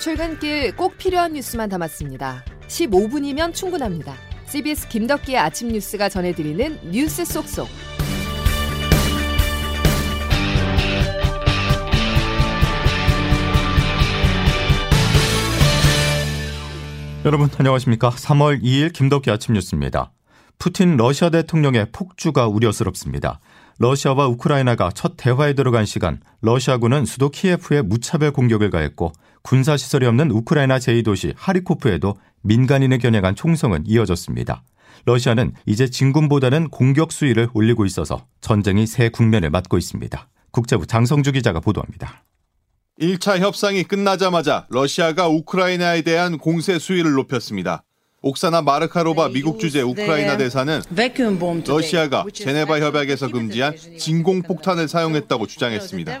출근길 꼭 필요한 뉴스만 담았습니다. 15분이면 충분합니다. CBS 김덕기의 아침 뉴스가 전해드리는 뉴스 속속. 여러분 안녕하십니까? 3월 2일 김덕기 아침 뉴스입니다. 푸틴 러시아 대통령의 폭주가 우려스럽습니다. 러시아와 우크라이나가 첫 대화에 들어간 시간 러시아군은 수도 키예프에 무차별 공격을 가했고 군사시설이 없는 우크라이나 제2도시 하리코프에도 민간인을 겨냥한 총성은 이어졌습니다. 러시아는 이제 진군보다는 공격 수위를 올리고 있어서 전쟁이 새 국면을 맞고 있습니다. 국제부 장성주 기자가 보도합니다. 1차 협상이 끝나자마자 러시아가 우크라이나에 대한 공세 수위를 높였습니다. 옥사나 마르카로바 미국 주재 우크라이나 대사는 러시아가 제네바 협약에서 금지한 진공폭탄을 사용했다고 주장했습니다.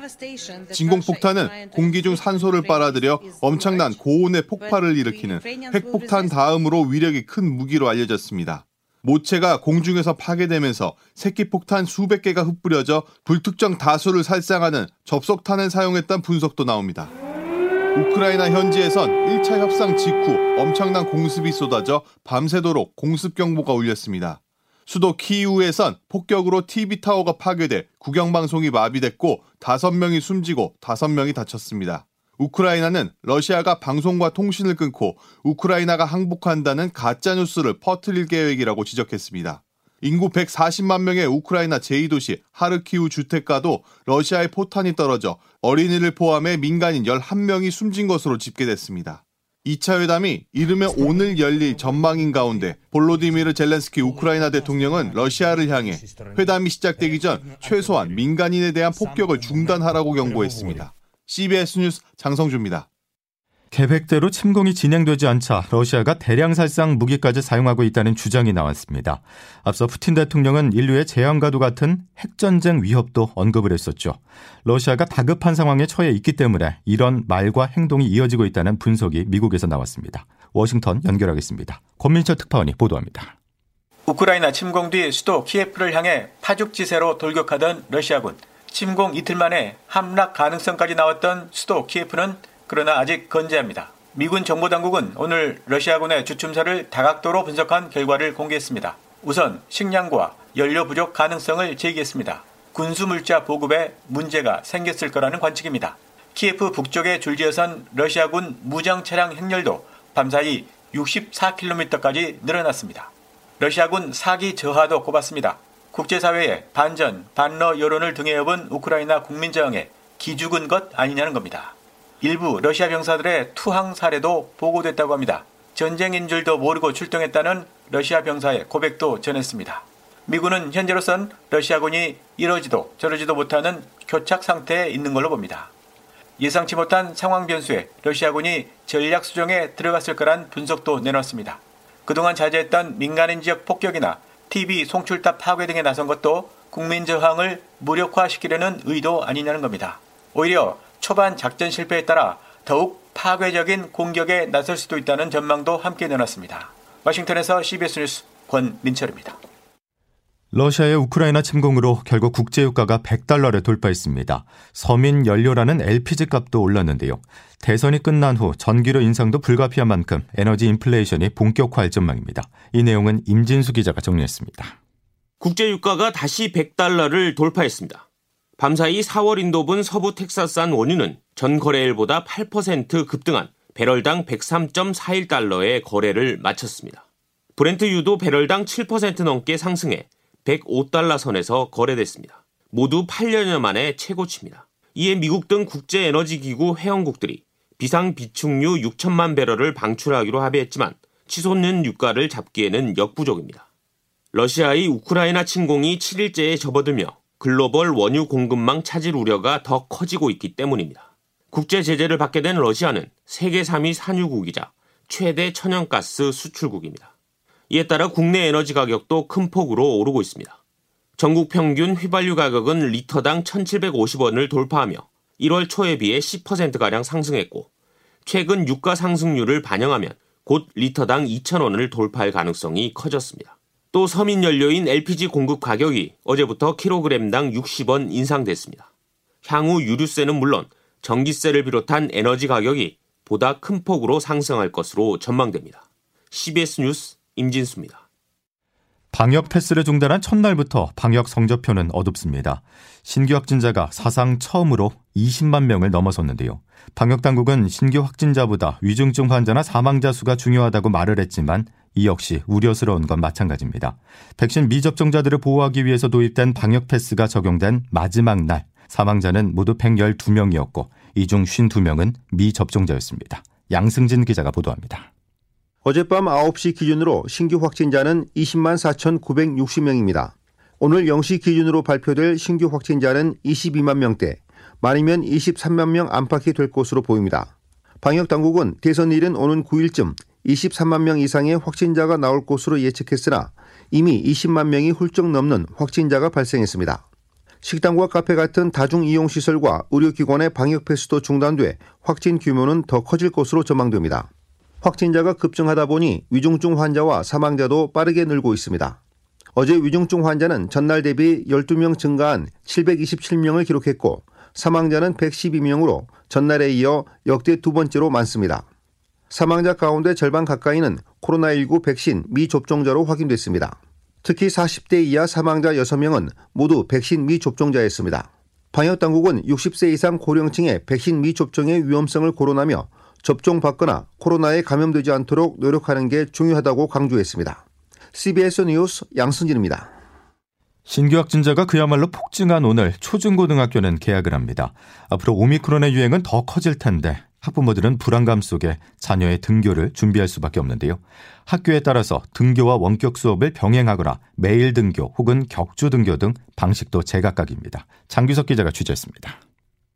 진공폭탄은 공기 중 산소를 빨아들여 엄청난 고온의 폭발을 일으키는 핵폭탄 다음으로 위력이 큰 무기로 알려졌습니다. 모체가 공중에서 파괴되면서 새끼폭탄 수백 개가 흩뿌려져 불특정 다수를 살상하는 접속탄을 사용했다는 분석도 나옵니다. 우크라이나 현지에선 1차 협상 직후 엄청난 공습이 쏟아져 밤새도록 공습 경보가 울렸습니다. 수도 키이우에선 폭격으로 TV타워가 파괴돼 국영 방송이 마비됐고 5명이 숨지고 5명이 다쳤습니다. 우크라이나는 러시아가 방송과 통신을 끊고 우크라이나가 항복한다는 가짜 뉴스를 퍼뜨릴 계획이라고 지적했습니다. 인구 140만 명의 우크라이나 제2도시 하르키우 주택가도 러시아의 포탄이 떨어져 어린이를 포함해 민간인 11명이 숨진 것으로 집계됐습니다. 2차 회담이 이르면 오늘 열릴 전망인 가운데 볼로디미르 젤렌스키 우크라이나 대통령은 러시아를 향해 회담이 시작되기 전 최소한 민간인에 대한 폭격을 중단하라고 경고했습니다. CBS 뉴스 장성주입니다. 계획대로 침공이 진행되지 않자 러시아가 대량 살상 무기까지 사용하고 있다는 주장이 나왔습니다. 앞서 푸틴 대통령은 인류의 재앙과도 같은 핵전쟁 위협도 언급을 했었죠. 러시아가 다급한 상황에 처해 있기 때문에 이런 말과 행동이 이어지고 있다는 분석이 미국에서 나왔습니다. 워싱턴 연결하겠습니다. 권민철 특파원이 보도합니다. 우크라이나 침공 뒤 수도 키예프를 향해 파죽지세로 돌격하던 러시아군. 침공 이틀 만에 함락 가능성까지 나왔던 수도 키예프는 그러나 아직 건재합니다. 미군 정보당국은 오늘 러시아군의 주춤사를 다각도로 분석한 결과를 공개했습니다. 우선 식량과 연료 부족 가능성을 제기했습니다. 군수물자 보급에 문제가 생겼을 거라는 관측입니다. 키예프 북쪽에 줄지어선 러시아군 무장 차량 행렬도 밤사이 64km까지 늘어났습니다. 러시아군 사기 저하도 꼽았습니다. 국제사회의 반전, 반러 여론을 등에 업은 우크라이나 국민 저항에 기죽은 것 아니냐는 겁니다. 일부 러시아 병사들의 투항 사례도 보고됐다고 합니다. 전쟁인 줄도 모르고 출동했다는 러시아 병사의 고백도 전했습니다. 미군은 현재로선 러시아군이 이러지도 저러지도 못하는 교착 상태에 있는 걸로 봅니다. 예상치 못한 상황 변수에 러시아군이 전략 수정에 들어갔을 거란 분석도 내놨습니다. 그동안 자제했던 민간인 지역 폭격이나 TV 송출탑 파괴 등에 나선 것도 국민 저항을 무력화시키려는 의도 아니냐는 겁니다. 오히려 초반 작전 실패에 따라 더욱 파괴적인 공격에 나설 수도 있다는 전망도 함께 내놨습니다. 워싱턴에서 CBS 뉴스 권민철입니다. 러시아의 우크라이나 침공으로 결국 국제유가가 100달러를 돌파했습니다. 서민 연료라는 LPG 값도 올랐는데요. 대선이 끝난 후 전기료 인상도 불가피한 만큼 에너지 인플레이션이 본격화할 전망입니다. 이 내용은 임진수 기자가 정리했습니다. 국제유가가 다시 100달러를 돌파했습니다. 밤사이 4월 인도분 서부 텍사스산 원유는 전 거래일보다 8% 급등한 배럴당 103.41달러의 거래를 마쳤습니다. 브렌트유도 배럴당 7% 넘게 상승해 105달러 선에서 거래됐습니다. 모두 8년여 만에 최고치입니다. 이에 미국 등 국제에너지기구 회원국들이 비상 비축유 6천만 배럴을 방출하기로 합의했지만 치솟는 유가를 잡기에는 역부족입니다. 러시아의 우크라이나 침공이 7일째에 접어들며 글로벌 원유 공급망 차질 우려가 더 커지고 있기 때문입니다. 국제 제재를 받게 된 러시아는 세계 3위 산유국이자 최대 천연가스 수출국입니다. 이에 따라 국내 에너지 가격도 큰 폭으로 오르고 있습니다. 전국 평균 휘발유 가격은 리터당 1,750원을 돌파하며 1월 초에 비해 10%가량 상승했고 최근 유가 상승률을 반영하면 곧 리터당 2,000원을 돌파할 가능성이 커졌습니다. 또 서민 연료인 LPG 공급 가격이 어제부터 킬로그램당 60원 인상됐습니다. 향후 유류세는 물론 전기세를 비롯한 에너지 가격이 보다 큰 폭으로 상승할 것으로 전망됩니다. CBS 뉴스 임진수입니다. 방역 패스를 중단한 첫날부터 방역 성적표는 어둡습니다. 신규 확진자가 사상 처음으로 20만 명을 넘어섰는데요. 방역 당국은 신규 확진자보다 위중증 환자나 사망자 수가 중요하다고 말을 했지만 이 역시 우려스러운 건 마찬가지입니다. 백신 미접종자들을 보호하기 위해서 도입된 방역 패스가 적용된 마지막 날 사망자는 모두 112명이었고 이 중 52명은 미접종자였습니다. 양승진 기자가 보도합니다. 어젯밤 9시 기준으로 신규 확진자는 20만 4,960명입니다. 오늘 0시 기준으로 발표될 신규 확진자는 22만 명대, 많으면 23만 명 안팎이 될 것으로 보입니다. 방역 당국은 대선일은 오는 9일쯤 23만 명 이상의 확진자가 나올 것으로 예측했으나 이미 20만 명이 훌쩍 넘는 확진자가 발생했습니다. 식당과 카페 같은 다중 이용 시설과 의료기관의 방역 패스도 중단돼 확진 규모는 더 커질 것으로 전망됩니다. 확진자가 급증하다 보니 위중증 환자와 사망자도 빠르게 늘고 있습니다. 어제 위중증 환자는 전날 대비 12명 증가한 727명을 기록했고 사망자는 112명으로 전날에 이어 역대 두 번째로 많습니다. 사망자 가운데 절반 가까이는 코로나19 백신 미접종자로 확인됐습니다. 특히 40대 이하 사망자 6명은 모두 백신 미접종자였습니다. 방역당국은 60세 이상 고령층의 백신 미접종의 위험성을 고론하며 접종 받거나 코로나에 감염되지 않도록 노력하는 게 중요하다고 강조했습니다. CBS 뉴스 양승진입니다. 신규 확진자가 그야말로 폭증한 오늘 초중고등학교는 개학을 합니다. 앞으로 오미크론의 유행은 더 커질 텐데 학부모들은 불안감 속에 자녀의 등교를 준비할 수밖에 없는데요. 학교에 따라서 등교와 원격 수업을 병행하거나 매일 등교 혹은 격주 등교 등 방식도 제각각입니다. 장규석 기자가 취재했습니다.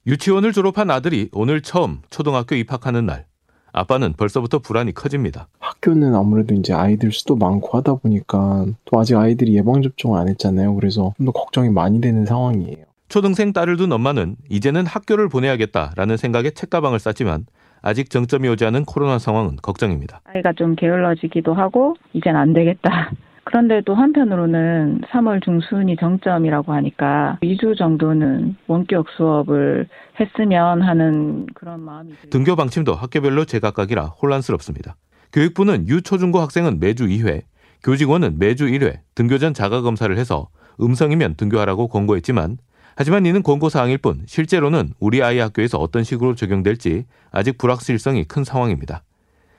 유치원을 졸업한 아들이 오늘 처음 초등학교 입학하는 날. 아빠는 벌써부터 불안이 커집니다. 학교는 아무래도 이제 아이들 수도 많고 하다 보니까 또 아직 아이들이 예방접종을 안 했잖아요. 그래서 좀 더 걱정이 많이 되는 상황이에요. 초등생 딸을 둔 엄마는 이제는 학교를 보내야겠다라는 생각에 책가방을 쌌지만 아직 정점이 오지 않은 코로나 상황은 걱정입니다. 아이가 좀 게을러지기도 하고 이젠 안 되겠다. 그런데 또 한편으로는 3월 중순이 정점이라고 하니까 2주 정도는 원격 수업을 했으면 하는 그런 마음이 등교 방침도 학교별로 제각각이라 혼란스럽습니다. 교육부는 유초중고 학생은 매주 2회, 교직원은 매주 1회 등교 전 자가 검사를 해서 음성이면 등교하라고 권고했지만 하지만 이는 권고사항일 뿐 실제로는 우리 아이 학교에서 어떤 식으로 적용될지 아직 불확실성이 큰 상황입니다.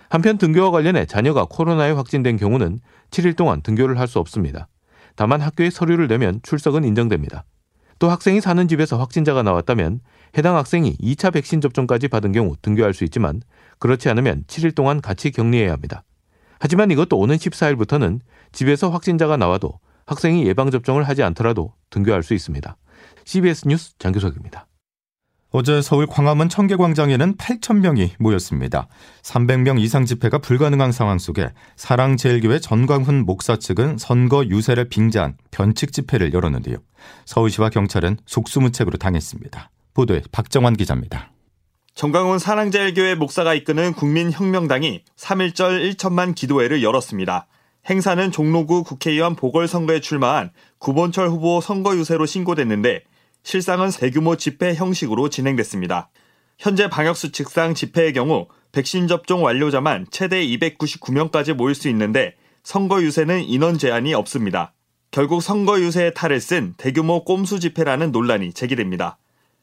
한편 등교와 관련해 자녀가 코로나에 확진된 경우는 7일 동안 등교를 할 수 없습니다. 다만 학교에 서류를 내면 출석은 인정됩니다. 또 학생이 사는 집에서 확진자가 나왔다면 해당 학생이 2차 백신 접종까지 받은 경우 등교할 수 있지만 그렇지 않으면 7일 동안 같이 격리해야 합니다. 하지만 이것도 오는 14일부터는 집에서 확진자가 나와도 학생이 예방접종을 하지 않더라도 등교할 수 있습니다. CBS 뉴스 장교석입니다. 어제 서울 광화문 청계광장에는 8천 명이 모였습니다. 300명 이상 집회가 불가능한 상황 속에 사랑제일교회 전광훈 목사 측은 선거 유세를 빙자한 변칙 집회를 열었는데요. 서울시와 경찰은 속수무책으로 당했습니다. 보도에 박정환 기자입니다. 전광훈 사랑제일교회 목사가 이끄는 국민혁명당이 3.1절 1천만 기도회를 열었습니다. 행사는 종로구 국회의원 보궐선거에 출마한 구본철 후보 선거 유세로 신고됐는데 실상은 대규모 집회 형식으로 진행됐습니다. 현재 방역수칙상 집회의 경우 백신 접종 완료자만 최대 299명까지 모일 수 있는데 선거 유세는 인원 제한이 없습니다. 결국 선거 유세의 탈을 쓴 대규모 꼼수 집회라는 논란이 제기됩니다.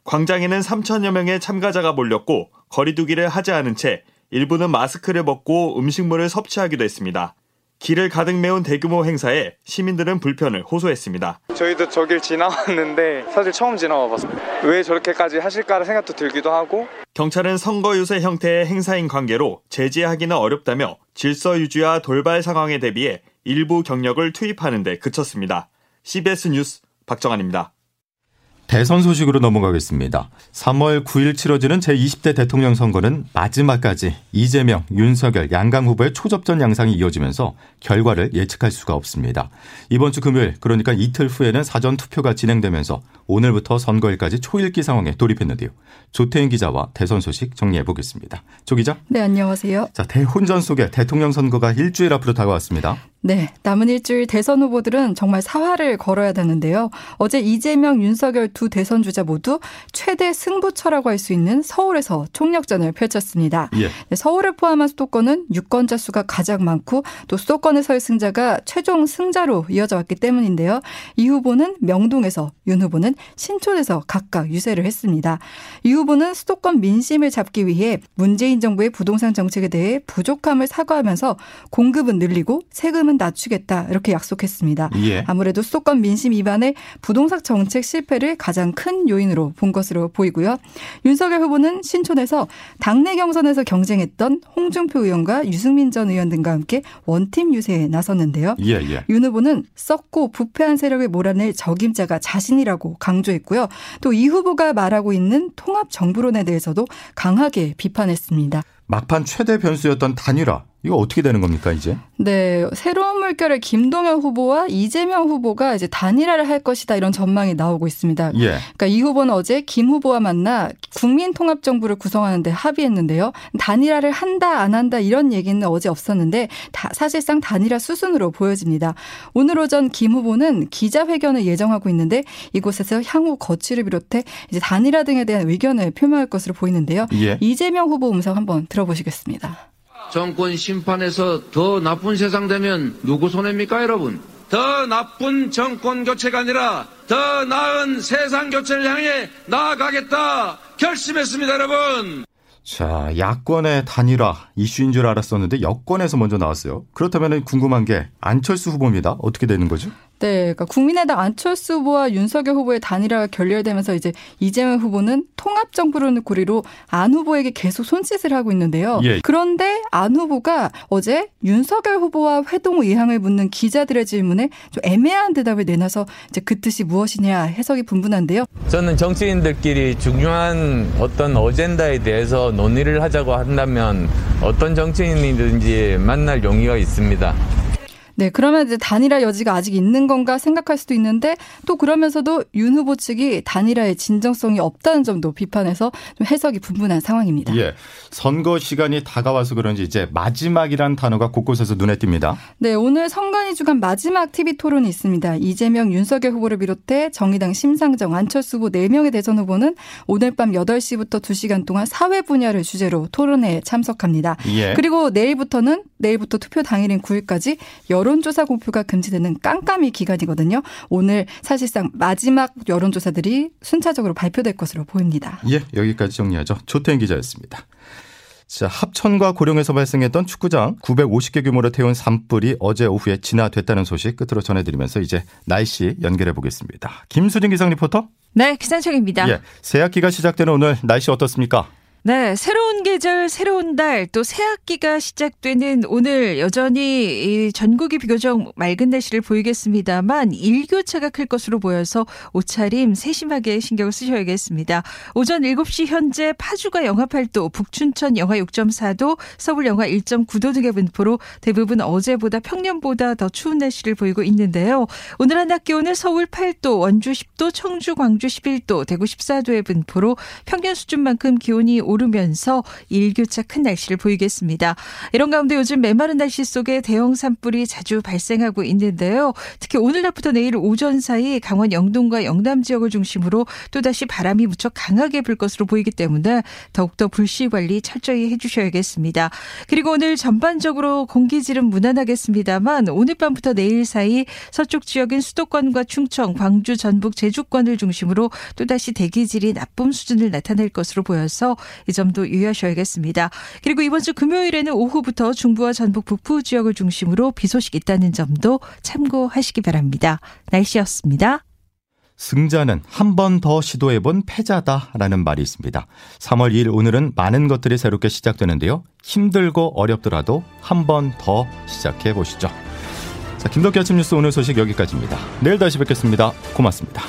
광장에는 3천여 명의 참가자가 몰렸고 거리두기를 하지 않은 채 일부는 마스크를 벗고 음식물을 섭취하기도 했습니다. 길을 가득 메운 대규모 행사에 시민들은 불편을 호소했습니다. 저희도 저길 지나왔는데 사실 처음 지나와 봤어요. 왜 저렇게까지 하실까라는 생각도 들기도 하고 경찰은 선거 유세 형태의 행사인 관계로 제지하기는 어렵다며 질서 유지와 돌발 상황에 대비해 일부 경력을 투입하는 데 그쳤습니다. CBS 뉴스 박정환입니다. 대선 소식으로 넘어가겠습니다. 3월 9일 치러지는 제20대 대통령 선거는 마지막까지 이재명, 윤석열, 양강 후보의 초접전 양상이 이어지면서 결과를 예측할 수가 없습니다. 이번 주 금요일, 그러니까 이틀 후에는 사전 투표가 진행되면서 오늘부터 선거일까지 초일기 상황에 돌입했는데요. 조태인 기자와 대선 소식 정리해 보겠습니다. 조 기자. 네, 안녕하세요. 자, 대혼전 속에 대통령 선거가 일주일 앞으로 다가왔습니다. 네, 남은 일주일 대선 후보들은 정말 사활을 걸어야 되는데요. 어제 이재명, 윤석열 두 대선 주자 모두 최대 승부처라고 할 수 있는 서울에서 총력전을 펼쳤습니다. 예. 네, 서울을 포함한 수도권은 유권자 수가 가장 많고 또 수도권에서의 승자가 최종 승자로 이어져 왔기 때문인데요. 이 후보는 명동에서, 윤 후보는 신촌에서 각각 유세를 했습니다. 이 후보는 수도권 민심을 잡기 위해 문재인 정부의 부동산 정책에 대해 부족함을 사과하면서 공급은 늘리고 세금은 낮추겠다 이렇게 약속했습니다. 예. 아무래도 수도권 민심 위반의 부동산 정책 실패를 가장 큰 요인으로 본 것으로 보이고요. 윤석열 후보는 신촌에서 당내 경선에서 경쟁했던 홍준표 의원과 유승민 전 의원 등과 함께 원팀 유세에 나섰는데요. 예, 예. 윤 후보는 썩고 부패한 세력을 몰아낼 적임자가 자신이라고 강조했고요. 또 이 후보가 말하고 있는 통합 정부론에 대해서도 강하게 비판했습니다. 막판 최대 변수였던 단일화 이거 어떻게 되는 겁니까 이제? 네, 새로운 물결의 김동연 후보와 이재명 후보가 이제 단일화를 할 것이다 이런 전망이 나오고 있습니다. 예. 그러니까 이 후보는 어제 김 후보와 만나 국민통합정부를 구성하는데 합의했는데요. 단일화를 한다 안 한다 이런 얘기는 어제 없었는데 다 사실상 단일화 수순으로 보여집니다. 오늘 오전 김 후보는 기자회견을 예정하고 있는데 이곳에서 향후 거취를 비롯해 이제 단일화 등에 대한 의견을 표명할 것으로 보이는데요. 예. 이재명 후보 음성 한번 들어보시겠습니다. 정권 심판에서 더 나쁜 세상 되면 누구 손해입니까, 여러분? 더 나쁜 정권 교체가 아니라 더 나은 세상 교체를 향해 나아가겠다 결심했습니다, 여러분. 자, 야권의 단일화 이슈인 줄 알았었는데 여권에서 먼저 나왔어요. 그렇다면 궁금한 게 안철수 후보입니다. 어떻게 되는 거죠? 네, 그러니까 국민의당 안철수 후보와 윤석열 후보의 단일화가 결렬되면서 이제 이재명 후보는 통합 정부론을 고리로 안 후보에게 계속 손짓을 하고 있는데요. 예. 그런데 안 후보가 어제 윤석열 후보와 회동 의향을 묻는 기자들의 질문에 좀 애매한 대답을 내놔서 이제 그 뜻이 무엇이냐 해석이 분분한데요. 저는 정치인들끼리 중요한 어떤 어젠다에 대해서 논의를 하자고 한다면 어떤 정치인이든지 만날 용의가 있습니다. 네, 그러면 이제 단일화 여지가 아직 있는 건가 생각할 수도 있는데 또 그러면서도 윤 후보 측이 단일화의 진정성이 없다는 점도 비판해서 좀 해석이 분분한 상황입니다. 예. 선거 시간이 다가와서 그런지 이제 마지막이란 단어가 곳곳에서 눈에 띕니다. 네, 오늘 선관위 주간 마지막 TV 토론이 있습니다. 이재명, 윤석열 후보를 비롯해 정의당 심상정, 안철수 후보 4명의 대선 후보는 오늘 밤 8시부터 2시간 동안 사회 분야를 주제로 토론회에 참석합니다. 예. 그리고 내일부터는 내일부터 투표 당일인 9일까지 여론 조사 공표가 금지되는 깜깜이 기간이거든요. 오늘 사실상 마지막 여론조사들이 순차적으로 발표될 것으로 보입니다. 예, 여기까지 정리하죠. 조태인 기자였습니다. 자, 합천과 고령에서 발생했던 축구장 950개 규모로 태운 산불이 어제 오후에 진화됐다는 소식 끝으로 전해드리면서 이제 날씨 연결해 보겠습니다. 김수진 기상 리포터. 네, 기상청입니다. 예, 새 학기가 시작되는 오늘 날씨 어떻습니까? 네, 새로운 계절, 새로운 달, 또 새 학기가 시작되는 오늘 여전히 전국이 비교적 맑은 날씨를 보이겠습니다만 일교차가 클 것으로 보여서 옷차림 세심하게 신경을 쓰셔야겠습니다. 오전 7시 현재 파주가 영하 8도, 북춘천 영하 6.4도, 서울 영하 1.9도 등의 분포로 대부분 어제보다 평년보다 더 추운 날씨를 보이고 있는데요. 오늘 한 낮 기온은 서울 8도, 원주 10도, 청주, 광주 11도, 대구 14도의 분포로 평년 수준만큼 기온이 오르면서 일교차 큰 날씨를 보이겠습니다. 이런 가운데 요즘 메마른 날씨 속에 대형 산불이 자주 발생하고 있는데요. 특히 오늘 낮부터 내일 오전 사이 강원 영동과 영남 지역을 중심으로 또다시 바람이 무척 강하게 불 것으로 보이기 때문에 더욱더 불씨 관리 철저히 해주셔야겠습니다. 그리고 오늘 전반적으로 공기질은 무난하겠습니다만 오늘 밤부터 내일 사이 서쪽 지역인 수도권과 충청, 광주, 전북, 제주권을 중심으로 또다시 대기질이 나쁨 수준을 나타낼 것으로 보여서 이 점도 유의하셔야겠습니다. 그리고 이번 주 금요일에는 오후부터 중부와 전북 북부 지역을 중심으로 비 소식 있다는 점도 참고하시기 바랍니다. 날씨였습니다. 승자는 한 번 더 시도해본 패자다라는 말이 있습니다. 3월 2일 오늘은 많은 것들이 새롭게 시작되는데요. 힘들고 어렵더라도 한 번 더 시작해 보시죠. 자, 김덕기 아침 뉴스 오늘 소식 여기까지입니다. 내일 다시 뵙겠습니다. 고맙습니다.